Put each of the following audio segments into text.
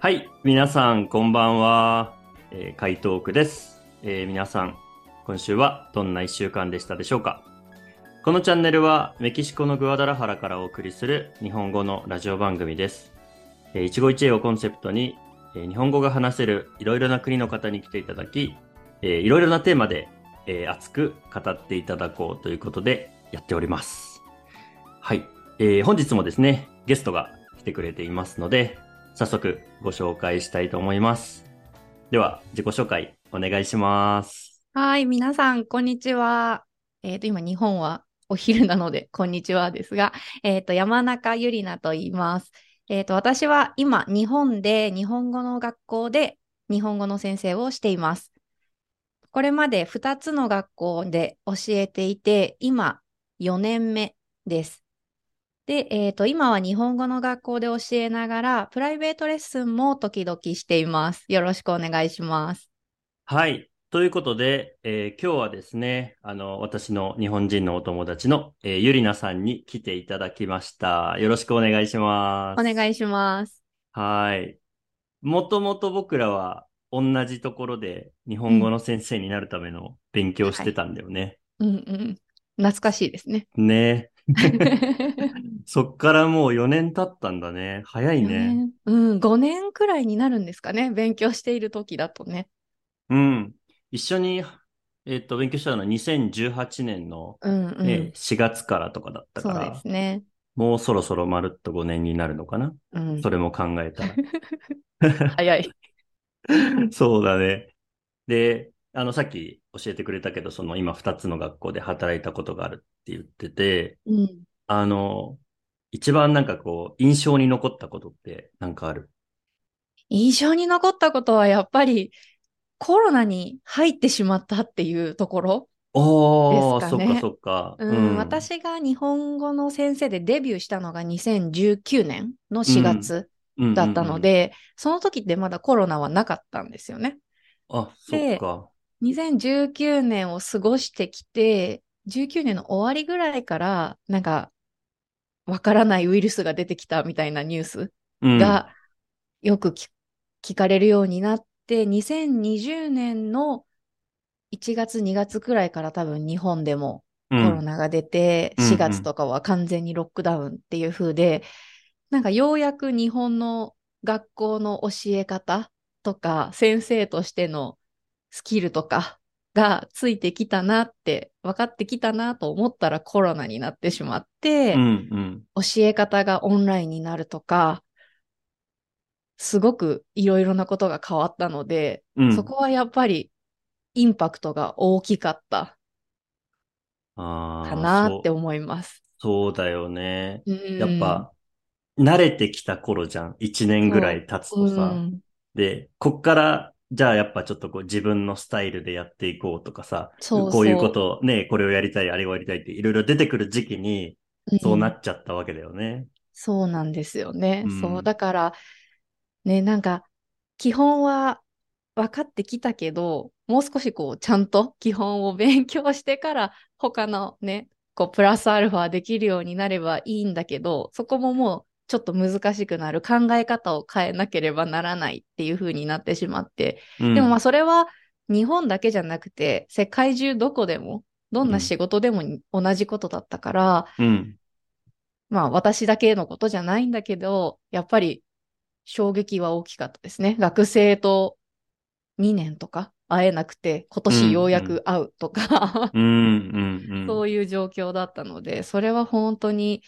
はい、皆さんこんばんは。えー、海東区です、えー皆さん、今週はどんな一週間でしたでしょうかこのチャンネルはメキシコのグアダラハラからお送りする日本語のラジオ番組です。えー一期一会をコンセプトに、えー日本語が話せるいろいろな国の方に来ていただき、えーいろいろなテーマで、えー熱く語っていただこうということでやっております。はい。えー本日もですね、ゲストが来てくれていますので、早速ご紹介したいと思います。では、自己紹介お願いします。はい、皆さん、こんにちは。えっと、今、日本はお昼なので、こんにちはですが、えっと、山中ゆりなと言います。えっと、私は今、日本で日本語の学校で日本語の先生をしています。これまで2つの学校で教えていて、今、4年目です。で、えっと、今は日本語の学校で教えながら、プライベートレッスンも時々しています。よろしくお願いします。はい。ということで、えー今日はですね、あの、私の日本人のお友達の、えーゆりなさんに来ていただきました。よろしくお願いします。お願いします。はい。もともと僕らは同じところで日本語の先生になるための勉強してたんだよね。うんうん。懐かしいですね。ね。そっからもう4年経ったんだね。早い4ね。年？うん、5年くらいになるんですかね。勉強している時だとね。うん。一緒に、えっと、勉強したのは2018年の、うんうん。ね4月からとかだったからそうです、ね。もうそろそろまるっと5年になるのかな？うんそ。れも考えたら。早い。そうだね。で、あの、さっき教えてくれたけど、その今2つの学校で働いたことがあるって言ってて、うん。あの、一番なんかこう、印象に残ったことってなんかある？印象に残ったことはやっぱりコロナに入ってしまったっていうところ。おー、ですかねそっかそっか。うん、私が日本語の先生でデビューしたのが2019年の4月うんだったのうんうんで、その時ってまだコロナはなかったんですよね。あ、そっでか。2019年を過ごしてきて、19年の終わりぐらいから、なんか、わからないウイルスが出てきたみたいなニュースうん。がよくき聞かれるようになって、2020年の1月、2月くらいから多分日本でもコうんロナが出て、うんうん4月とかは完全にロックダウンっていう風で、なんかようやく日本の学校の教え方とか、先生としてのスキルとかがついてきたなって、分かってきたなと思ったらコロナになってしまって、うんうん。教え方がオンラインになるとか、すごくいろいろなことが変わったので、うん。そこはやっぱりインパクトが大きかったかなって思います。そうだよね。うんやっぱ、慣れてきた頃じゃん。1年ぐらい経つとさ。うんで、こっから、じゃあやっぱちょっとこう自分のスタイルでやっていこうとかさ、そうこういうことをね、これをやりたい、あれをやりたいっていろいろ出てくる時期に、そうなっちゃったわけだよね。そうなんですよね。うんそう。だから、ね、なんか、基本は分かってきたけど、もう少しこう、ちゃんと基本を勉強してから、他のね、こう、プラスアルファできるようになればいいんだけど、そこももう、ちょっと難しくなる考え方を変えなければならないっていう風になってしまって、うんでもまあそれは日本だけじゃなくて世界中どこでもどんな仕事でもに同じことだったから、うん。まあ私だけのことじゃないんだけど、やっぱり衝撃は大きかったですね。学生と2年とか会えなくて、今年ようやく会うとか。そういう状況だったので、それは本当に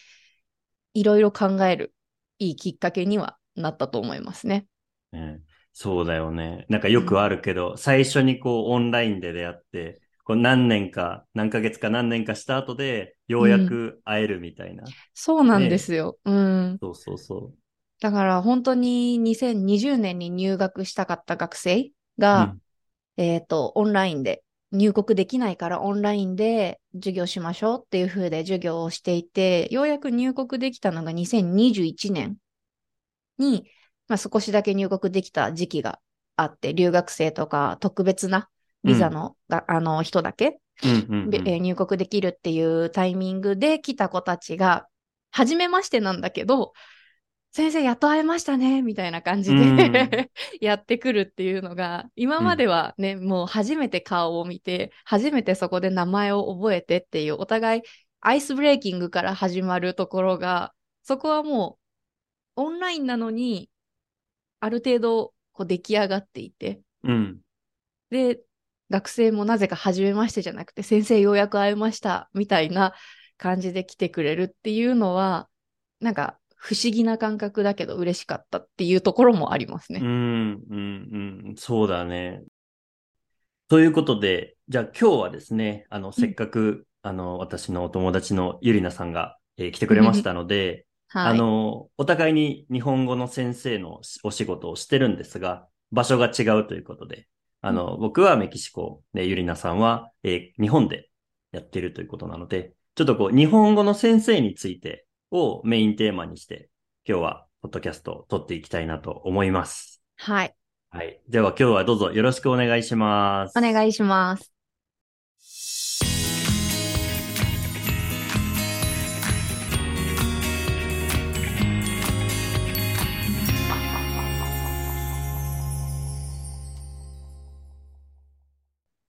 いろいろ考えるいいきっかけにはなったと思いますね。ねそうだよね。なんかよくあるけど、最初にこうオンラインで出会って、こう何年か、何ヶ月か何年かした後で、ようやく会えるみたいな。そうなんですよ。うん。そうそうそだから本当に2020年に入学したかった学生う。が、えっと、オンラインで、入国できないからオンラインで授業しましょうっていう風で授業をしていて、ようやく入国できたのが2021年に、まあ、少しだけ入国できた時期があって、留学生とか特別なビザの,が、あの人だけ、入国できるっていうタイミングで来た子たちが、初めましてなんだけど、先生やっと会えましたね、みたいな感じで、うん やってくるっていうのが、今まではね、もう初めて顔を見て、初めてそこで名前を覚えてっていう、お互いアイスブレーキングから始まるところが、そこはもうオンラインなのに、ある程度こう出来上がっていて、うん。で、学生もなぜか初めましてじゃなくて、先生ようやく会えました、みたいな感じで来てくれるっていうのは、なんか不思議な感覚だけど嬉しかったっていうところもありますね。うん、うん、うん。そうだね。ということで、じゃあ今日はですね、あの、せっかく、あの、私のお友達のゆりなさんが、えー来てくれましたので、はい。あの、お互いに日本語の先生のお仕事をしてるんですが、場所が違うということで、あの、僕はメキシコで、ゆりなさんは、えー日本でやってるということなので、ちょっとこう、日本語の先生についてをメインテーマにして、今日は、ポッドキャストを撮っていきたいなと思います。はい。はい。では今日はどうぞよろしくお願いします。お願いします。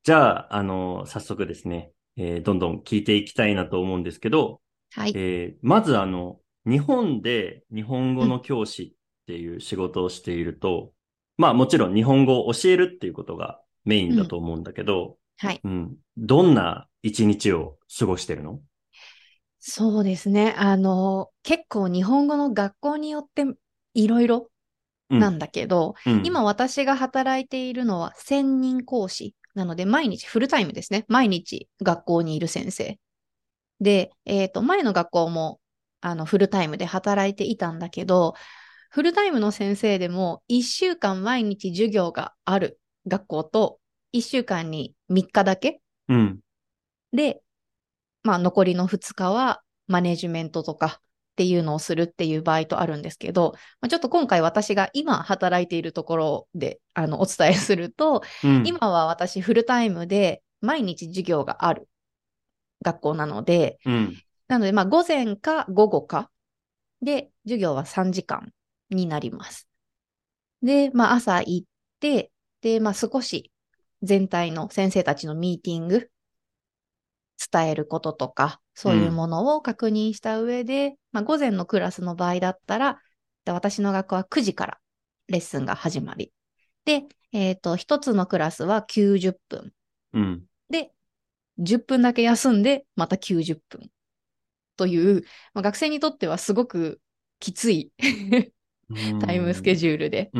じゃあ、あの、早速ですね、えーどんどん聞いていきたいなと思うんですけど、はい。えーまずあの、日本で日本語の教師っていう仕事をしていると、まあもちろん日本語を教えるっていうことがメインだと思うんだけど、はい。うん、どんな一日を過ごしてるの？そうですね。あの、結構日本語の学校によっていろいろうんなんだけど、うん、今私が働いているのは専任講師なので毎日フルタイムですね。毎日学校にいる先生。で、えっと、前の学校もあのフルタイムで働いていたんだけど、フルタイムの先生でも1週間毎日授業がある学校と1週間に3日だけ。うん、で、まあ残りの2日はマネジメントとかっていうのをするっていう場合とあるんですけど、まあ、ちょっと今回私が今働いているところであのお伝えすると、うん、今は私フルタイムで毎日授業がある学校なので、うん、なのでまあ午前か午後かで授業は3時間になります。で、まあ朝行って、で、まあ少し全体の先生たちのミーティング、伝えることとか、そういうものを確認した上で、まあ午前のクラスの場合だったら、で私の学校は9時からレッスンが始まり。で、えっ、と、一つのクラスは90分。うん、で、10分だけ休んで、また90分。という、まあ、学生にとってはすごくきついタイムスケジュールで。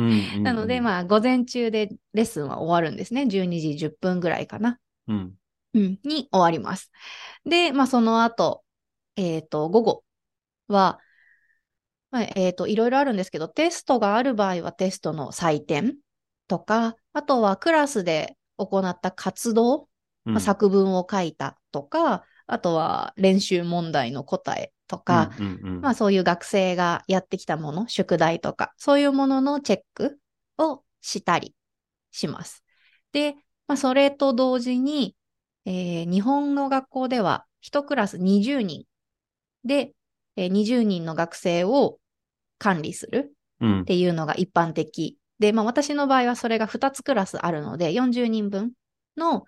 なので、あ、まあ、午前中でレッスンは終わるんですね。12時10分ぐらいかな。うん、うん、に終わります。で、まあ、その後、えっ、と、午後は、まあ、えっ、と、いろいろあるんですけど、テストがある場合はテストの採点とか、あとはクラスで行った活動、まあ、作文を書いたとか、あとは練習問題の答えとか、うん、うん、うん、まあそういう学生がやってきたもの、宿題とか、そういうもののチェックをしたりします。で、まあそれと同時に、えー日本の学校では1クラス20人で、えー20人の学生を管理するうんっ、ていうのが一般的。で、まあ私の場合はそれが2つクラスあるので、40人分の、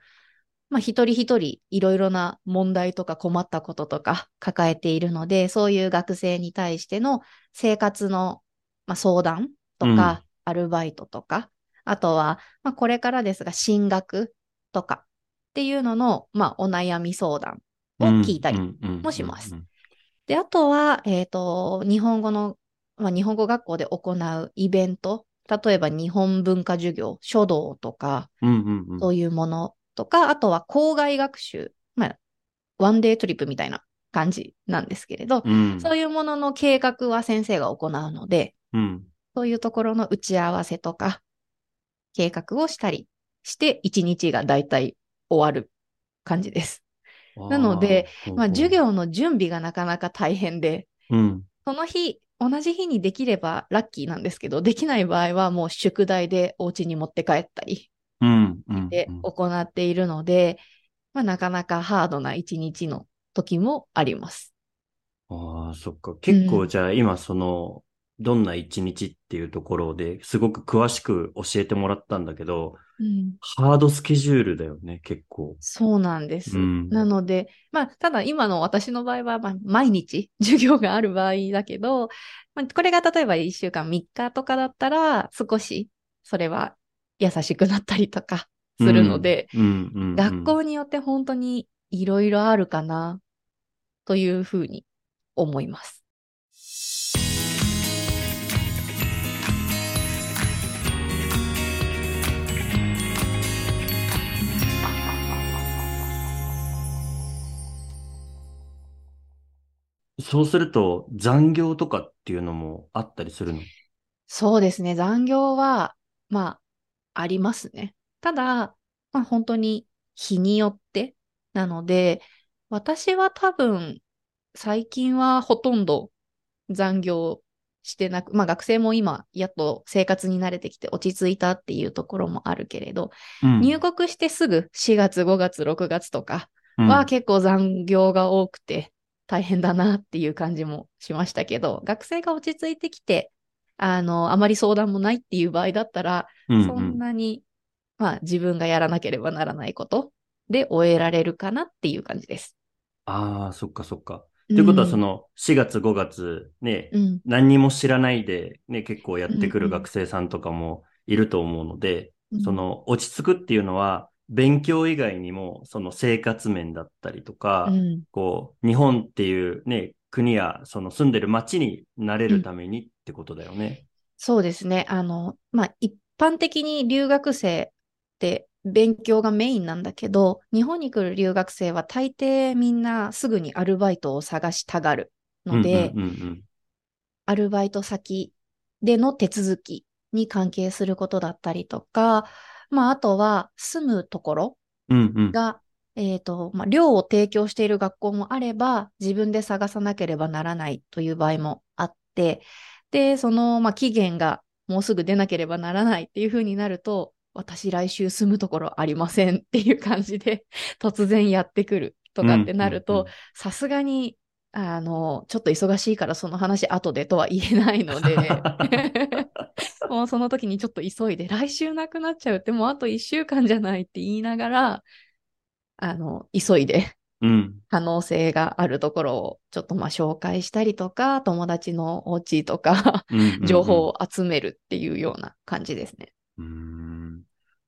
まあ一人一人いろいろな問題とか困ったこととか抱えているので、そういう学生に対しての生活の、まあ、相談とか、アルバイトとか、あとは、まあこれからですが進学とかっていうのの、まあお悩み相談を聞いたりもします。うんで、あとは、えっ、と、日本語の、まあ、日本語学校で行うイベント、例えば日本文化授業、書道とか、うん、うん、うん、そういうものとか、あとは校外学習、まあ、ワンデートリップみたいな感じなんですけれど、うん、そういうものの計画は先生が行うので、うん、そういうところの打ち合わせとか、計画をしたりして、一日がだいたい終わる感じです。なのでまあ、授、業の準備がなかなか大変で、うん、その日、同じ日にできればラッキーなんですけど、できない場合はもう宿題でお家に持って帰ったりで行っているので、まあ、なかなかハードな一日の時もあります。ああ、そっか。結構じゃあ今その、どんな一日っていうところですごく詳しく教えてもらったんだけど、うん、ハードスケジュールだよね、結構。そうなんです。うんなので、まあ、ただ今の私の場合は、まあ、毎日授業がある場合だけど、まあ、これが例えば1週間3日とかだったら、少しそれは優しくなったりとかするので。学校によって本当にいろいろあるかな、というふうに思います。そうすると残業とかっていうのもあったりするの？そうですね。残業は、まあ、ありますね。ただ、まあ本当に日によってなので、私は多分、最近はほとんど残業してなく、まあ学生も今、やっと生活に慣れてきて落ち着いたっていうところもあるけれど、うん入国してすぐ4月、5月、6月とかうんは結構残業が多くて大変だなっていう感じもしましたけど、学生が落ち着いてきて、あの、あまり相談もないっていう場合だったら、うんうん。そんなに、まあ自分がやらなければならないことで終えられるかなっていう感じです。ああ、そっかそっか。ということは、うんその4月、5月、ね、うん、何にも知らないで、ね、結構やってくるうんうん。学生さんとかもいると思うので、うん。その落ち着くっていうのは、勉強以外にも、その生活面だったりとか、うん、こう、日本っていうね、国やその住んでる街に慣れるためにってことだよね。そうですね。あの、まあ、一般的に留学生って勉強がメインなんだけど、日本に来る留学生は大抵みんなすぐにアルバイトを探したがるので、うんうんうんアルバイト先での手続きに関係することだったりとか、まあ、あとは住むところうん。うんうん。が、えっと、まあ、寮を提供している学校もあれば、自分で探さなければならないという場合もあって、で、その、まあ、期限がもうすぐ出なければならないっていう風になると、私来週住むところありませんっていう感じで 突然やってくるとかってなると、さすがに、あの、ちょっと忙しいからその話後でとは言えないので、もうその時にちょっと急いで、来週なくなっちゃうってもうあと1週間じゃないって言いながら、あの、急いでうん。可能性があるところをちょっとまあ紹介したりとか、友達のお家とか、うんうんうん情報を集めるっていうような感じですね。うーん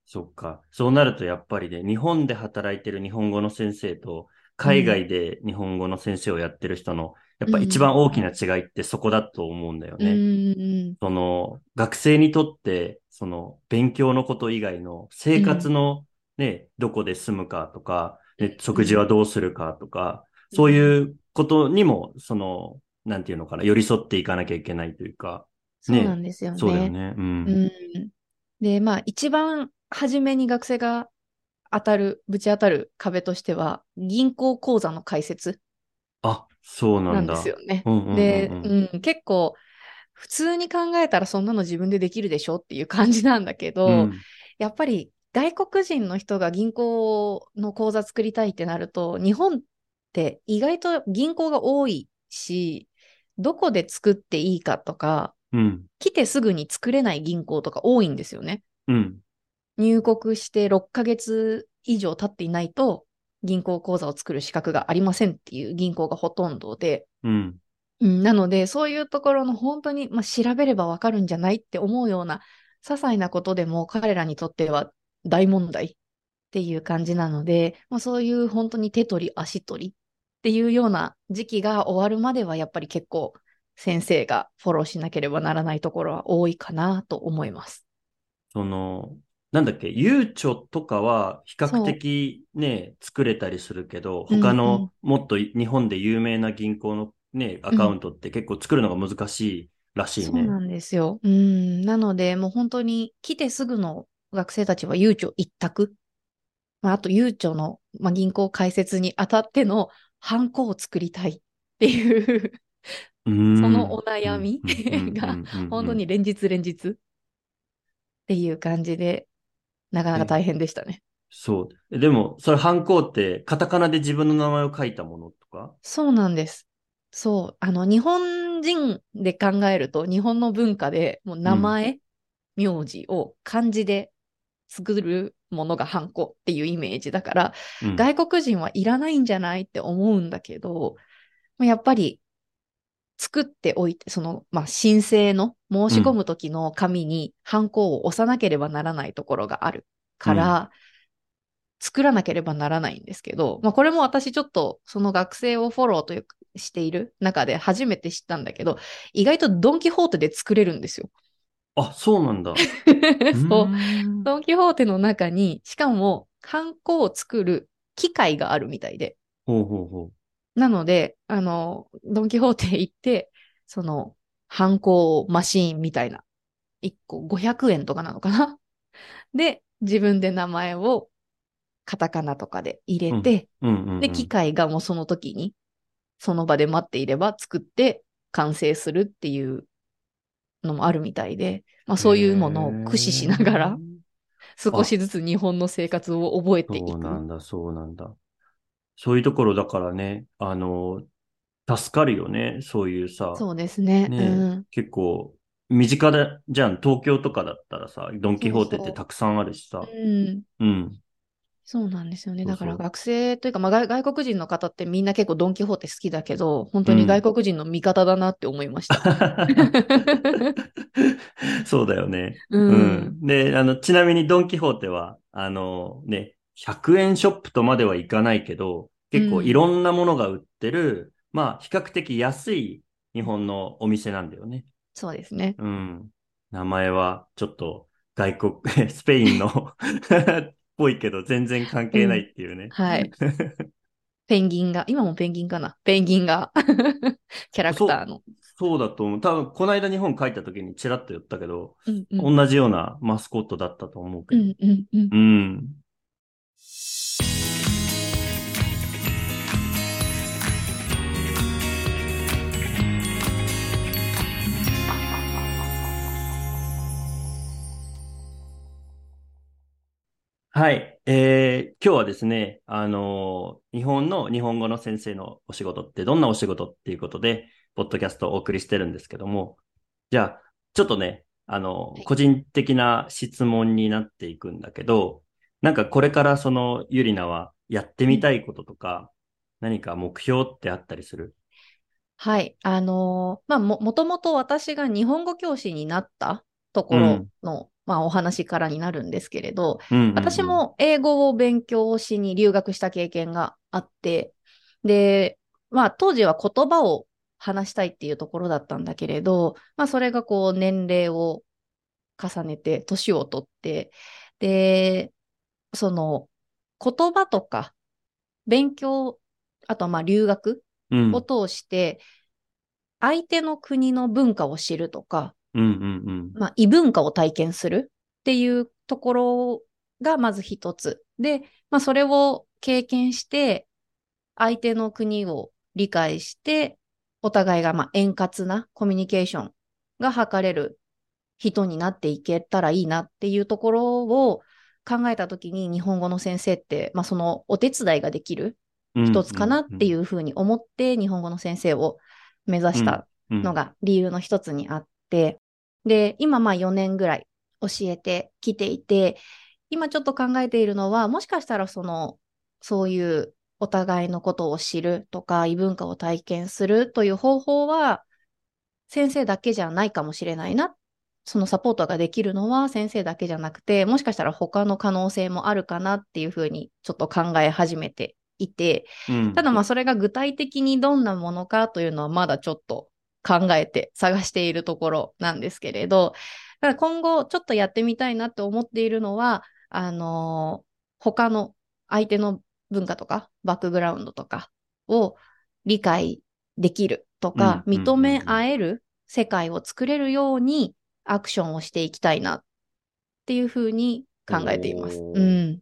そっか。そうなるとやっぱりね、日本で働いてる日本語の先生と、海外で日本語の先生をやってる人の、やっぱ一番大きな違いってそこだと思うんだようね。ーん。その、学生にとって、その、勉強のこと以外の生活のね、どこで住むかとか、ね、食事はどうするかとか、そういうことにも、その、なんていうのかな、寄り添っていかなきゃいけないというか、そうなんですよね。そうだよね。うん。うん。で、まあ一番初めに学生が当たる、ぶち当たる壁としては、銀行口座の開設あ、そうななんんだ。ですよね。うんうんうんうんで、うん、結構、普通に考えたらそんなの自分でできるでしょっていう感じなんだけど、うんやっぱり外国人の人が銀行の口座作りたいってなると、日本って意外と銀行が多いし、どこで作っていいかとか、うん。来てすぐに作れない銀行とか多いんですよね。うん。入国して6ヶ月以上経っていないと、銀行口座を作る資格がありませんっていう銀行がほとんどで、うん。うん、なので、そういうところの本当に、まあ、調べればわかるんじゃないって思うような、些細なことでも彼らにとっては大問題っていう感じなので、まあ、そういう本当に手取り足取りっていうような時期が終わるまでは、やっぱり結構先生がフォローしなければならないところは多いかなと思います。その、なんだっけ、ゆうちょとかは比較的ね、作れたりするけど、うんうん他のもっと日本で有名な銀行のね、アカウントって結構作るのが難しいらしいね。そうなんですよ。うん。なので、もう本当に来てすぐの学生たちはゆうちょ一択。まあ、あと、ゆうちょの、まあ、銀行開設にあたってのハンコを作りたいっていう、そのお悩みがうん。うん。うん。うん。うん。本当に連日連日。っていう感じで、なかなか大変でしたね。そう。えでも、それ、ハンコって、カタカナで自分の名前を書いたものとか？そうなんです。そう。あの、日本本人で考えると、日本の文化でもう名前、名字を漢字で作るものがハンコっていうイメージだから、うん外国人はいらないんじゃないって思うんだけど、まあやっぱり作っておいて、その、まあ、申請の申し込む時の紙にハンコを押さなければならないところがあるから、作らなければならないんですけど、まあ、これも私ちょっとその学生をフォローというかしている中で初めて知ったんだけど、意外とドンキホーテで作れるんですよ。あ、そうなんだ。そう。んドン・キホーテの中に、しかも、ハンコを作る機械があるみたいで。ほうほうほなので、あの、ドン・キホーテ行って、その、ハンコマシーンみたいな、1個500円とかなのかな？で、自分で名前をカタカナとかで入れて。で、機械がもうその時に、その場で待っていれば作って完成するっていうのもあるみたいで、まあそういうものを駆使しながら、少しずつ日本の生活を覚えていく。そうなんだ、そうなんだ。そういうところだからね、あの、助かるよね、そういうさ。そうですね。ねうん。結構、身近だ、じゃん、東京とかだったらさ、ドン・キホーテっそうそうてたくさんあるしさ。うん。うん。そうなんですよね。だから学生というか、まあ、外外国人の方ってみんな結構ドン・キホーテ好きだけど、本当に外国人の味方だなって思いました。そうだよね。う。うんん。で、あの、ちなみにドン・キホーテは、あのね、100円ショップとまではいかないけど、結構いろんなものが売ってる、まあ、比較的安い日本のお店なんだよね。そうですね。うん。名前はちょっと外国、スペインのっぽいけど全然関係ないっていうね。はい。ペンギンが、今もペンギンかな？ペンギンが、キャラクターの。そうだと思う。多分、この間日本帰った時にチラッと言ったけど、うんうん。同じようなマスコットだったと思うけど。うんうんうん。うん。はい。えー、今日はですね、あのー日本の日本語の先生のお仕事ってどんなお仕事っていうことで、ポッドキャストをお送りしてるんですけども、じゃあ、ちょっとね、あのはい個人的な質問になっていくんだけど、なんかこれからそのゆりなはやってみたいこととか、何か目標ってあったりする？はい。あのーまあ、も、もともと私が日本語教師になったところの、まあ、お話からになるんですけれど、うんうんうん。私、も英語を勉強しに留学した経験があって、で、まあ当時は言葉を話したいっていうところだったんだけれど、まあそれがこう年齢を重ねて、年を取って、で、その言葉とか勉強、あとはまあ留学うん、を通して、相手の国の文化を知るとか、うんうんまあ、異文化を体験するっていうところがまず一つ。で、まあ、それを経験して、相手の国を理解して、お互いがまあ円滑なコミュニケーションが図れる人になっていけたらいいなっていうところを考えたときに日本語の先生って、まあ、そのお手伝いができるうん。一つかなっていううふうに思って日本語の先生を目指したのの、が理由の一つにあって、で、今まあ4年ぐらい教えてきていて、今ちょっと考えているのは、もしかしたらその、そういうお互いのことを知るとか、異文化を体験するという方法は、先生だけじゃないかもしれないな。そのサポートができるのは先生だけじゃなくて、もしかしたら他の可能性もあるかなっていうふうにちょっと考え始めていて、うんただまあそれが具体的にどんなものかというのはまだちょっと考えて探しているところなんですけれど、ただ今後ちょっとやってみたいなって思っているのは、あのー他の相手の文化とかバックグラウンドとかを理解できるとか、うんうん認め合える世界を作れるようにアクションをしていきたいなっていうふうに考えています。うん。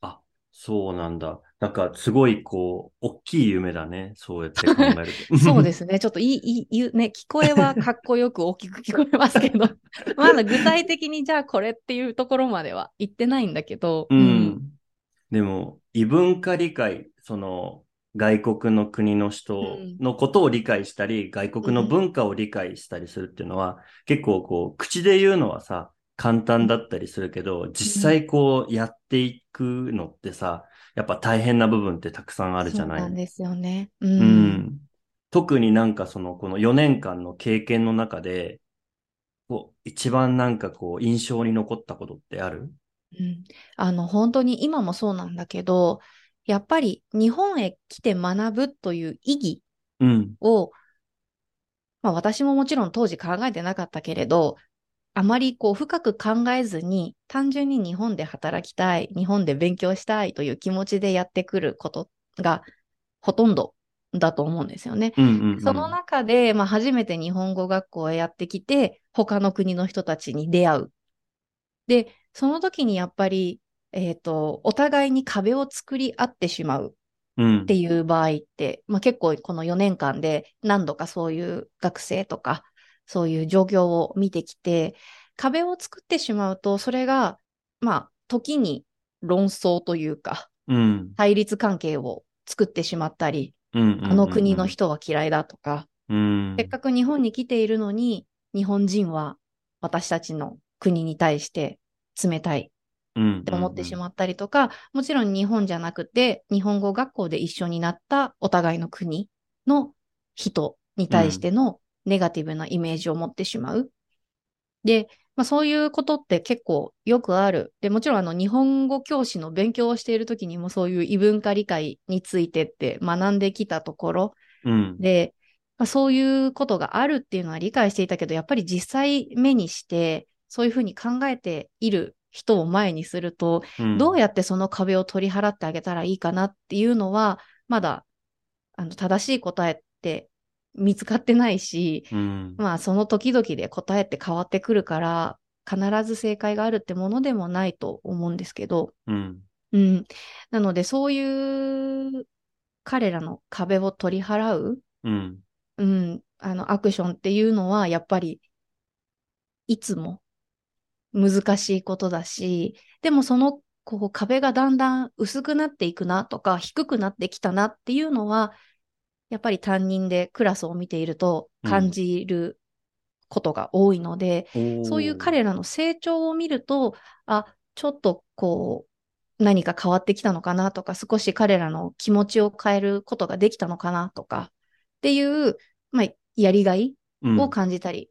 あ、そうなんだ。なんか、すごい、こう、大きい夢だね。そうやって考えると。そうですすね。ちょっといい、いい、ね、聞こえはかっこよく大きく聞こえますけど、まだ具体的にじゃあこれっていうところまでは言ってないんだけど、うん。でも、異文化理解、その、外国の国の人のことを理解したり、外国の文化を理解したりするっていうのは、結構こう、口で言うのはさ、簡単だったりするけど、実際こうやっていくのってさ、やっぱ大変な部分ってたくさんあるじゃないそうなんですよね。う。うんん。特になんかその、この4年間の経験の中で、こう、一番なんかこう、印象に残ったことってある？うん。あの、本当に今もそうなんだけど、やっぱり日本へ来て学ぶという意義うん。を、まあ私ももちろん当時考えてなかったけれど、あまりこう深く考えずに、単純に日本で働きたい、日本で勉強したいという気持ちでやってくることがほとんどだと思うんですよね。うんうん、うん。その中で、まあ、初めて日本語学校へやってきて、他の国の人たちに出会う。で、その時にやっぱり、えっと、お互いに壁を作り合ってしまううんっていう場合って、まあ、結構この4年間で何度かそういう学生とか、そういう状況を見てきて、壁を作ってしまうと、それが、まあ、時に論争というか、うん。対立関係を作ってしまったり、うんうんうんうんあの国の人は嫌いだとか、うん。せっかく日本に来ているのに、日本人は私たちの国に対して冷たいっって思ってしうまったりとか、もちろん日本じゃなくて、日本語学校で一緒になったお互いの国の人に対してのネガティブなイメージを持ってしまう。で、まあ、そういうことって結構よくある。で、もちろんあの日本語教師の勉強をしている時にもそういう異文化理解についてって学んできたところ、ん。うん。で、まあ、そういうことがあるっていうのは理解していたけど、やっぱり実際目にして、そういうふうに考えている人を前にすると、うんどうやってその壁を取り払ってあげたらいいかなっていうのは、まだあの正しい答えって見つかってないし、うん。まあその時々で答えって変わってくるから、必ず正解があるってものでもないと思うんですけど、うん。うん。なのでそういう彼らの壁を取り払う、うん。うん、あの、アクションっていうのは、やっぱり、いつも難しいことだし、でもその、こう、壁がだんだん薄くなっていくなとか、低くなってきたなっていうのは、やっぱり担任でクラスを見ていると感じることが多いので、そういう彼らの成長を見ると、あ、ちょっとこう、何か変わってきたのかなとか、少し彼らの気持ちを変えることができたのかなとか、っていう、まあ、やりがいうんを感じたり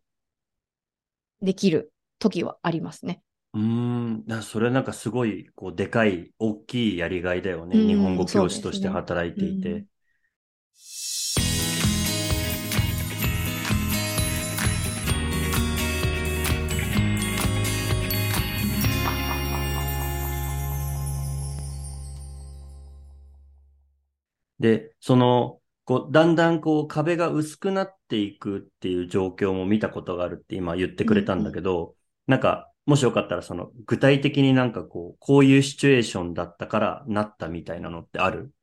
できる時はありますね。うーん。だそれなんかすごい、こう、でかい、大きいやりがいだよね。うん日本語教師として働いていて。うんで、その、こう、だんだんこう、壁が薄くなっていくっていう状況も見たことがあるって今言ってくれたんだけど、なんか、もしよかったらその、具体的になんかこう、こういうシチュエーションだったからなったみたいなのってある？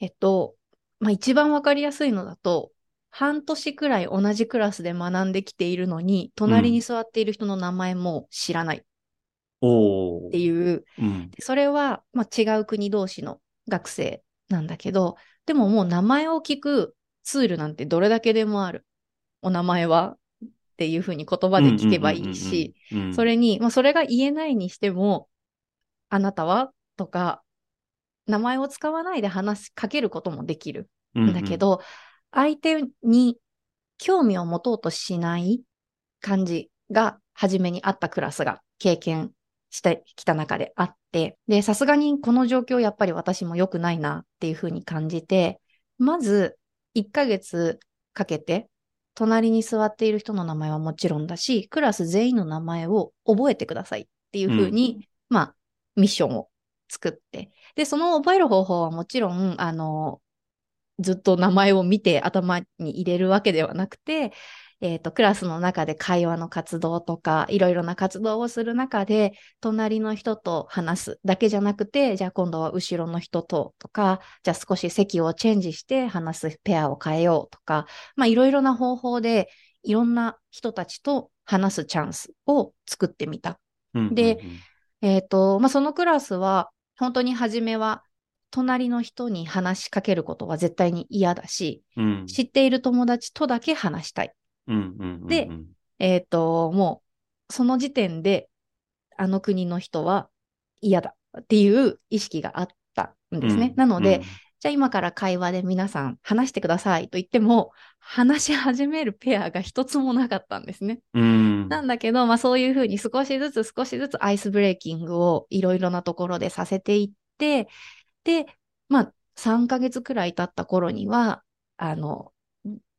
えっと、まあ、一番わかりやすいのだと、半年くらい同じクラスで学んできているのに、隣に座っている人の名前も知らない。っていう、うん。それは、まあ、違う国同士の学生なんだけど、でももう名前を聞くツールなんてどれだけでもある。お名前はっていうふうに言葉で聞けばいいし、それに、まあ、それが言えないにしても、あなたはとか、名前を使わないで話しかけることもできるんだけど、相手に興味を持とうとしない感じが初めにあったクラスが経験してきた中であって、で、さすがにこの状況やっぱり私も良くないなっていうふうに感じて、まず1ヶ月かけて隣に座っている人の名前はもちろんだし、クラス全員の名前を覚えてくださいっていうふうに、まあ、ミッションを作って。で、その覚える方法はもちろん、あの、ずっと名前を見て頭に入れるわけではなくて、えっ、と、クラスの中で会話の活動とか、いろいろな活動をする中で、隣の人と話すだけじゃなくて、じゃあ今度は後ろの人ととか、じゃあ少し席をチェンジして話すペアを変えようとか、まあいろいろな方法で、いろんな人たちと話すチャンスを作ってみた。うんうんうんで、えっ、と、まあそのクラスは、本当に初めは隣の人に話しかけることは絶対に嫌だし、うん。知っている友達とだけ話したい。うんうんうんうん。でえっ、と、もう、その時点で、あの国の人は嫌だっていう意識があったんですね。うんなので、、じゃあ今から会話で皆さん話してくださいと言っても、話し始めるペアが一つもなかったんですね。うん。うんなんだけど、まあそういうふうに少しずつ少しずつアイスブレーキングをいろいろなところでさせていって、で、まあ3ヶ月くらい経った頃には、あの、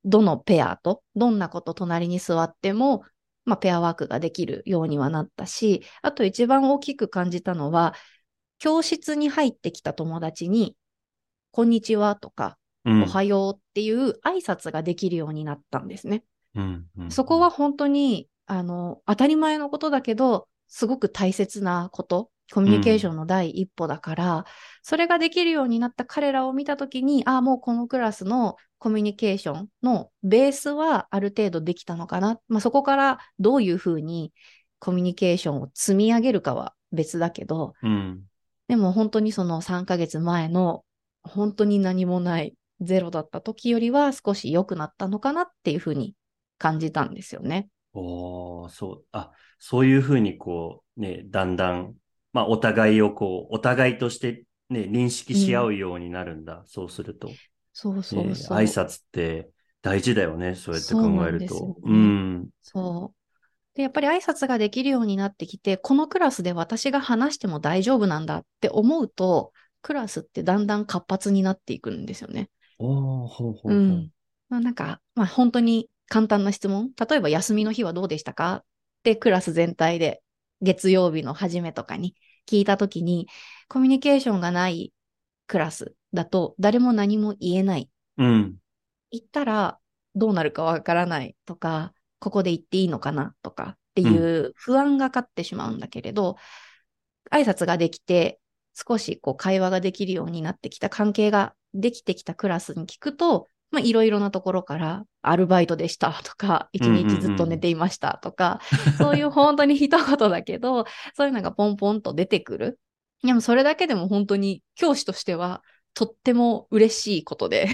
どのペアとどんなこと隣に座っても、まあペアワークができるようにはなったし、あと一番大きく感じたのは、教室に入ってきた友達に、こんにちはとか、うんおはようっていう挨拶ができるようになったんですね。うんうんそこは本当に、あの、当たり前のことだけど、すごく大切なこと、コミュニケーションの第一歩だから、それができるようになった彼らを見たときに、ああ、もうこのクラスのコミュニケーションのベースはある程度できたのかな。まあ、そこからどういうふうにコミュニケーションを積み上げるかは別だけど、うん。でも本当にその3ヶ月前の本当に何もないゼロだった時よりは少し良くなったのかなっていうふうに感じたんですよね。おーそう、あ、そういうふうにこう、ね、だんだん、まあ、お互いをこう、お互いとしてね、認識し合うようになるんだ。そうすると。そうそうねそう。挨拶って大事だよね。そうやって考えると。そうねうん。そう。で、やっぱり挨拶ができるようになってきて、このクラスで私が話しても大丈夫なんだって思うと、クラスってだんだん活発になっていくんですよね。おーほうほうほう。うん。まあなんか、まあ本当に簡単な質問。例えば休みの日はどうでしたかってクラス全体で月曜日の初めとかに聞いたときに、コミュニケーションがないクラスだと誰も何も言えない。うん。言ったらどうなるかわからないとか、ここで言っていいのかなとかっていう不安が勝ってしまうんだけれど、挨拶ができて少しこう会話ができるようになってきた関係ができてきたクラスに聞くと、まあいろいろなところからアルバイトでしたとか、一日ずっと寝ていましたとか、そういう本当に一言だけど、そういうのがポンポンと出てくる。でもそれだけでも本当に教師としてはとっても嬉しいことで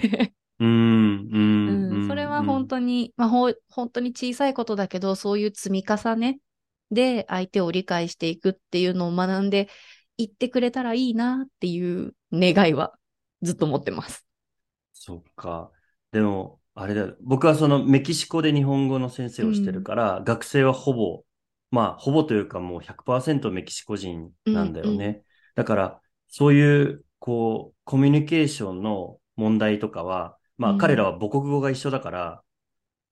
うん。うん。う、うんん。それは本当に、まあ、本当に小さいことだけど、そういう積み重ねで相手を理解していくっていうのを学んでいってくれたらいいなっていう願いはずっと持ってます。そっか。でも、あれだよ。僕はそのメキシコで日本語の先生をしてるから、学生はほぼ、まあ、ほぼというかもう100%メキシコ人なんだよね。うんだから、そういう、こう、コミュニケーションの問題とかは、まあ、うん彼らは母国語が一緒だから、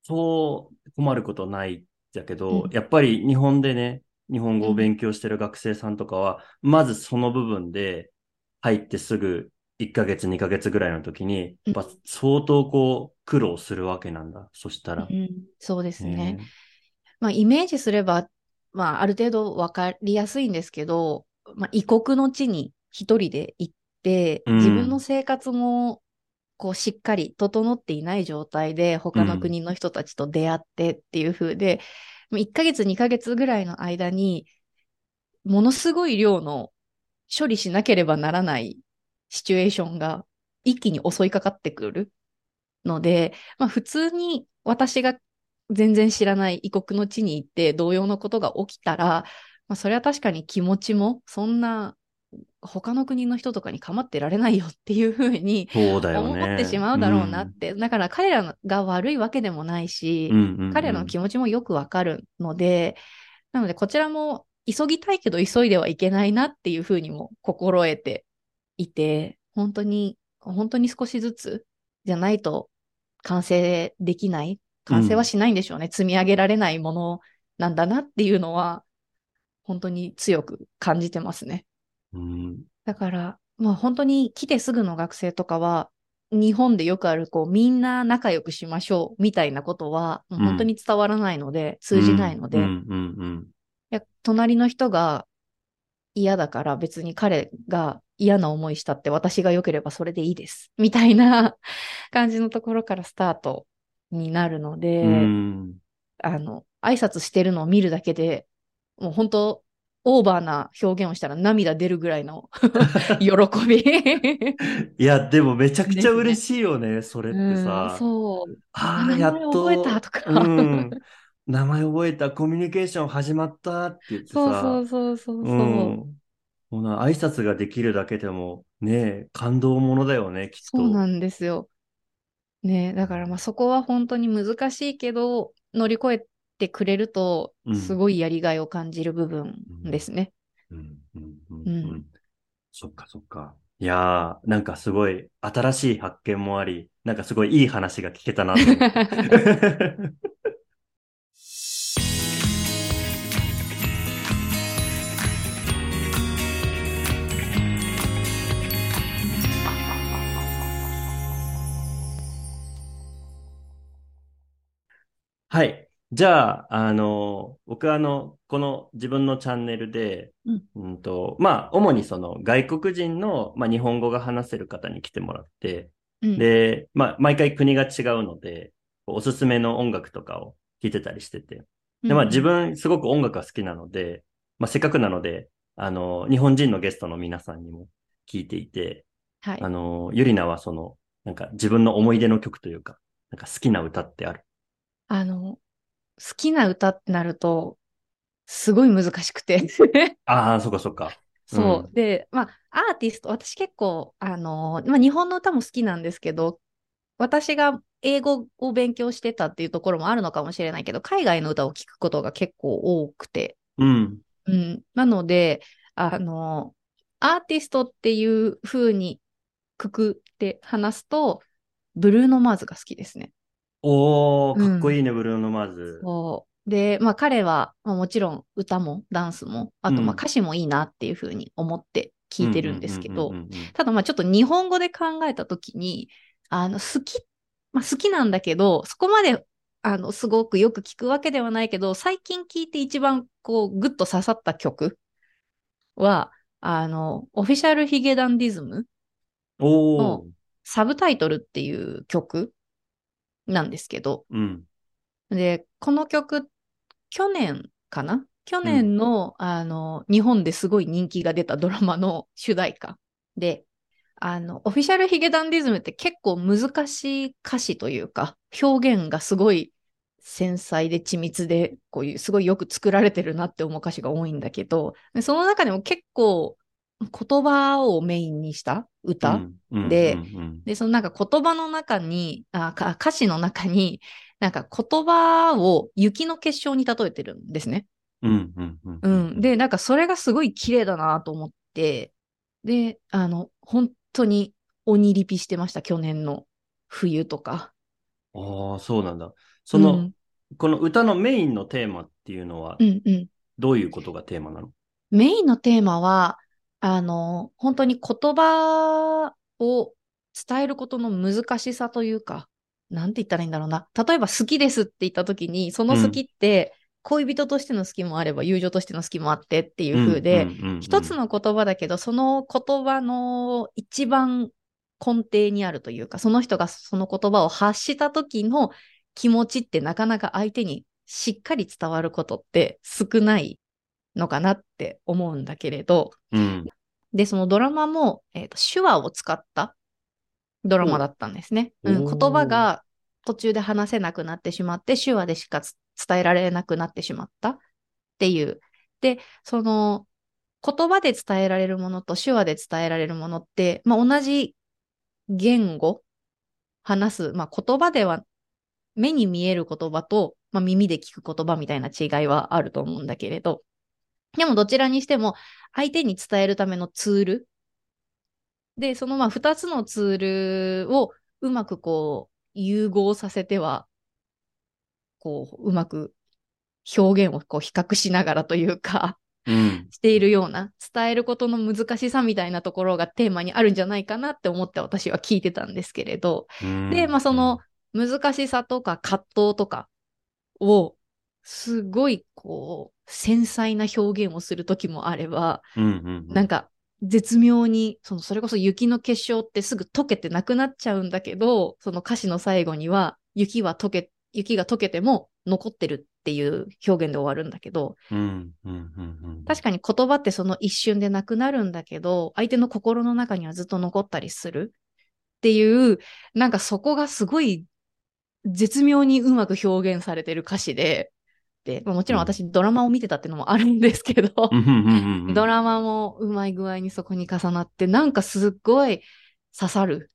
そう困ることないんだけど、うんやっぱり日本でね、日本語を勉強してる学生さんとかは、まずその部分で入ってすぐ1ヶ月、2ヶ月ぐらいの時に、やっぱ相当こう苦労するわけなんだ。そしたら。うん、そうですね。ねまあ、イメージすれば、まあ、ある程度わかりやすいんですけど、まあ、異国の地に一人で行って、うん自分の生活も、こう、しっかり整っていない状態で、他の国の人たちと出会ってっていう風で、1ヶ月、2ヶ月ぐらいの間に、ものすごい量の処理しなければならないシチュエーションが一気に襲いかかってくる。ので、まあ普通に私が全然知らない異国の地に行って同様のことが起きたら、まあそれは確かに気持ちもそんな他の国の人とかに構ってられないよっていうふうに。思ってしまうだろうなって。だから彼らが悪いわけでもないし、うん。うんうんうん彼らの気持ちもよくわかるので、なのでこちらも急ぎたいけど急いではいけないなっていうふうにも心得ていて、本当に、本当に少しずつじゃないと完成できない、完成はしないんでしょうね。積み上げられないものなんだなっていうのは、本当に強く感じてますね。うんだから、まあ本当に来てすぐの学生とかは、日本でよくある、こう、みんな仲良くしましょうみたいなことは、もう本当に伝わらないので、通じないので、隣の人が嫌だから別に彼が嫌な思いしたって私が良ければそれでいいです。みたいな 感じのところからスタートになるので、うん。あの、挨拶してるのを見るだけで、もう本当、オーバーな表現をしたら涙出るぐらいの 喜び。いや、でもめちゃくちゃ嬉しいよね、それってうん、さ。そう。ああ、名やっ前覚えと、たとか。うん、名前覚えた、コミュニケーション始まったって言ってそうそさ、うそうそううそう。ん。もうな、挨拶ができるだけでも、ね、感動ものだよね、きっと。そうなんですよ。ねだからまあそこは本当に難しいけど、乗り越えてくれるとう、んすごいやりがいを感じる部分ですね。そっか、そっか。いやー、なんかすごい新しい発見もあり、なんかすごいいい話が聞けたな。はい。じゃあ、あの、僕はあの、この自分のチャンネルで、うんうんと、まあ、主にその外国人の、まあ、日本語が話せる方に来てもらって、うんで、まあ、毎回国が違うので、おすすめの音楽とかを聞いてたりしてて。で、まあ、自分すごく音楽が好きなので、まあ、せっかくなので、あの、日本人のゲストの皆さんにも聞いていて、はいあ。の、ゆりなはその、なんか自分の思い出の曲というか、なんか好きな歌ってある？あの、好きな歌ってなると、すごい難しくて。ああ、そっかそっか。そう。うんで、まあ、アーティスト、私結構、あのまあ、日本の歌も好きなんですけど、私が英語を勉強してたっていうところもあるのかもしれないけど、海外の歌を聴くことが結構多くて、うん。うん。なので、あの、アーティストっていう風にくくって話すと、ブルーノ・マーズが好きですね。おー、うんかっこいいね、ブルーノ・マーズ。そう。で、まあ彼は、まあ、もちろん歌もダンスも、あとまあうん歌詞もいいなっていう風に思って聞いてるんですけどただまあちょっと日本語で考えたときに、あの、好き、まあ好きなんだけど、そこまで、あの、すごくよく聞くわけではないけど、最近聞いて一番こう、グッと刺さった曲は、あの、オフィシャルヒゲダンディズムおー、サブタイトルっていう曲なんですけど、うん。で、この曲、去年かな？去年の、あの、日本ですごい人気が出たドラマの主題歌で、あの、オフィシャルヒゲダンディズムって結構難しい歌詞というか、表現がすごい繊細で緻密で、こういうすごいよく作られてるなって思う歌詞が多いんだけど、でその中でも結構言葉をメインにした？歌、でで、そのなんか言葉の中に、あか歌詞の中に、なんか言葉を雪の結晶に例えてるんですね。うんうんうんうん。で、なんかそれがすごい綺麗だなと思って、で、あの、本当に鬼リピしてました、去年の冬とか。ああ、そうなんだ。その、うんこの歌のメインのテーマっていうのはう、んうん。どういうことがテーマなの？メインのテーマは、あの、本当に言葉を伝えることの難しさというか、なんて言ったらいいんだろうな。例えば好きですって言った時に、その好きって、恋人としての好きもあれば、友情としての好きもあってっていう風で、一つの言葉だけど、その言葉の一番根底にあるというか、その人がその言葉を発した時の気持ちってなかなか相手にしっかり伝わることって少ないのかなって思うんだけれど、うん。で、そのドラマも、えーと手話を使ったドラマだったんですね。うん、おおー言葉が途中で話せなくなってしまって、手話でしかつ伝えられなくなってしまったっていう。で、その言葉で伝えられるものと手話で伝えられるものって、まあ、同じ言語、話す、まあ、言葉では目に見える言葉と、まあ、耳で聞く言葉みたいな違いはあると思うんだけれど、でもどちらにしても相手に伝えるためのツール。で、そのまあ二つのツールをうまくこう融合させては、こううまく表現をこう比較しながらというか、うん。しているような伝えることの難しさみたいなところがテーマにあるんじゃないかなって思って私は聞いてたんですけれど、うん。で、まあその、難しさとか葛藤とかをすごいこう繊細な表現をする時もあれば、うんうんうんなんか絶妙にそのそれこそ雪の結晶ってすぐ溶けてなくなっちゃうんだけどその歌詞の最後には雪は溶け雪が溶けても残ってるっていう表現で終わるんだけど、うん、うん、うん、うん。確かに言葉ってその一瞬でなくなるんだけど、相手の心の中にはずっと残ったりするっていう、なんかそこがすごい絶妙にうまく表現されてる歌詞で、で、まあもちろん私ドラマを見てたってのもあるんですけど。ドラマもうまい具合にそこに重なって、なんかすっごい刺さる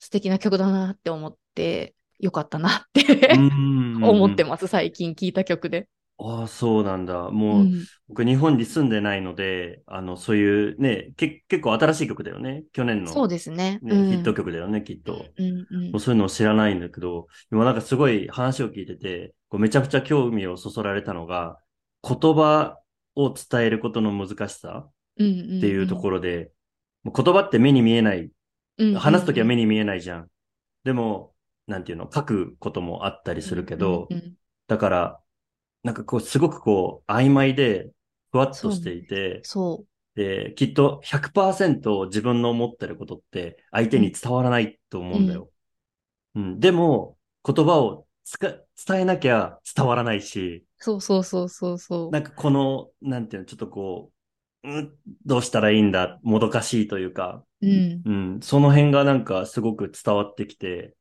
素敵な曲だなって思って、よかったなってうん 思ってます、最近聴いた曲で。ああ、そうなんだ。うもう、ん、僕日本に住んでないので、あの、そういうね、け、結構新しい曲だよね。去年の、そうですね。んヒット曲だよね、きっと。うんうんもうそういうのを知らないんだけど、今なんかすごい話を聞いてて、こうめちゃくちゃ興味をそそられたのが、言葉を伝えることの難しさっていうところで、もう言葉って目に見えない、ろ話すときは目に見えないじゃん。でも、なんていうの、書くこともあったりするけど、だから、なんかこう、すごくこう、曖昧で、ふわっとしていて、そで、きっと100%自分の思ってることって相手に伝わらないと思うんだよ。うん。でも、言葉を伝えなきゃ伝わらないし、う。そうそうそうそうそう。なんかこの、なんていうの、ちょっとこう、うん、どうしたらいいんだ、もどかしいというか、うん。うん、その辺がなんかすごく伝わってきて、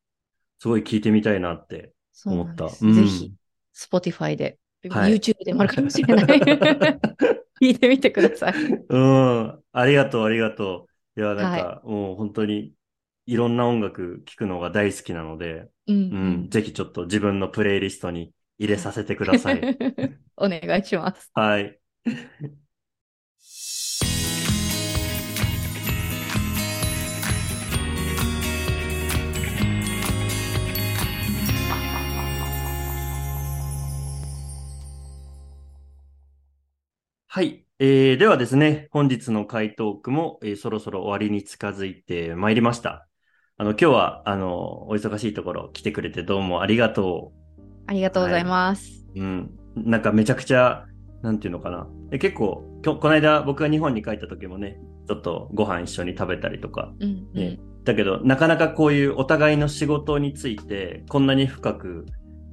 すごい聞いてみたいなって思った。うんぜひ、Spotify で、はい YouTube でもあるかもしれない。聞いてみてください。うん。ありがとう、ありがとう。いや、なんか、はもう本当に、いろんな音楽聴くのが大好きなので、うんうん、ぜひちょっと自分のプレイリストに入れさせてください。お願いします。はい。はい。えー、ではですね、本日の回答句も、えーそろそろ終わりに近づいてまいりました。あの、今日は、あの、お忙しいところ来てくれてどうもありがとありがとうございます。う。うん。なんかめちゃくちゃ、なんていうのかな。え結構、この間僕が日本に帰った時もね、ちょっとご飯一緒に食べたりとか、うんうんねだけど、なかなかこういうお互いの仕事について、こんなに深く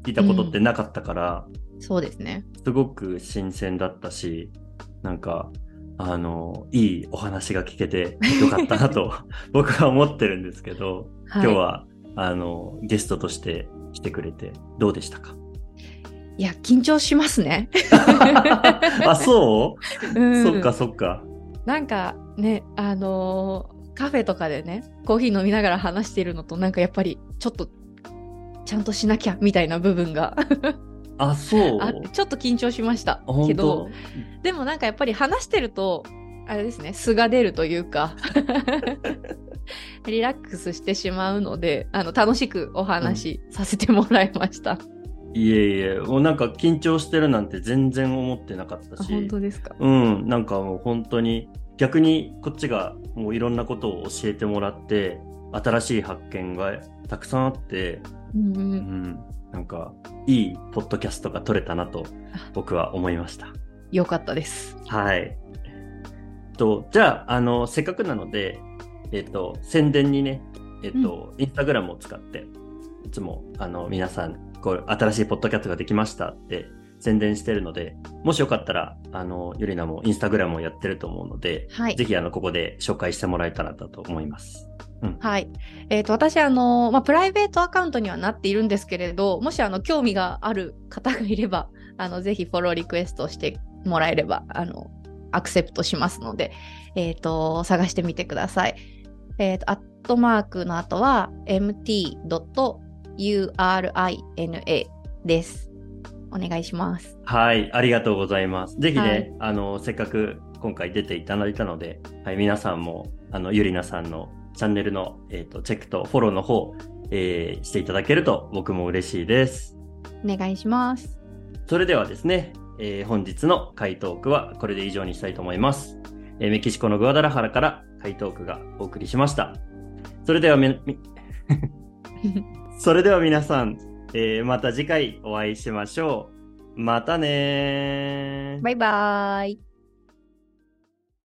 聞いたことってなかったから、そうですね。すごく新鮮だったし、なんか、あの、いいお話が聞けてよかったなと 僕は思ってるんですけど、はい、今日は、あの、ゲストとして来てくれてどうでしたか？いや、緊張しますね。あ、そう、うん。そっかそっか。なんかね、あのーカフェとかでね、コーヒー飲みながら話しているのと、なんかやっぱりちょっと、ちゃんとしなきゃみたいな部分があ、そうあちょっと緊張しましたけど当、でもなんかやっぱり話してると、あれですね、素が出るというか、リラックスしてしまうので、あの、楽しくお話しさせてもらいました。いえいえ、もうなんか緊張してるなんて全然思ってなかったあし。本当ですか？うん、なんかもう本当に逆にこっちがもういろんなことを教えてもらって新しい発見がたくさんあって、うんう、うんん、なんかいいポッドキャストが撮れたなと僕は思いました。よかったです。はい。と、じゃあ、あの、せっかくなので、えっ、と、宣伝にね、えっ、と、インスタグラムを使って、いつも、あの、皆さん、こう、新しいポッドキャストができましたって宣伝してるので、もしよかったら、あの、ゆりなもインスタグラムをやってると思うので、はいぜ。ひ、あの、ここで紹介してもらえたらだと思います。はい。えっ、と、私、あの、まあ、プライベートアカウントにはなっているんですけれど、もし、あの、興味がある方がいれば、あの、ぜひフォローリクエストしてもらえれば、あの、アクセプトしますので、えっ、と、探してみてください。えっ、と、アットマークの後は、mt.urina です。お願いします。はい、ありがとうございます。ぜひね、はいあの、せっかく今回出ていただいたので、はい、皆さんも、あの、ゆりなさんのチャンネルの、えっ、と、チェックとフォローの方、えーしていただけると僕も嬉しいです。お願いします。それではですね、えー本日の回答句はこれで以上にしたいと思います。えーメキシコのグアダラハラから回答句がお送りしました。それでは それでは皆さん、えーまた次回お会いしましょう。またねー。バイバーイ。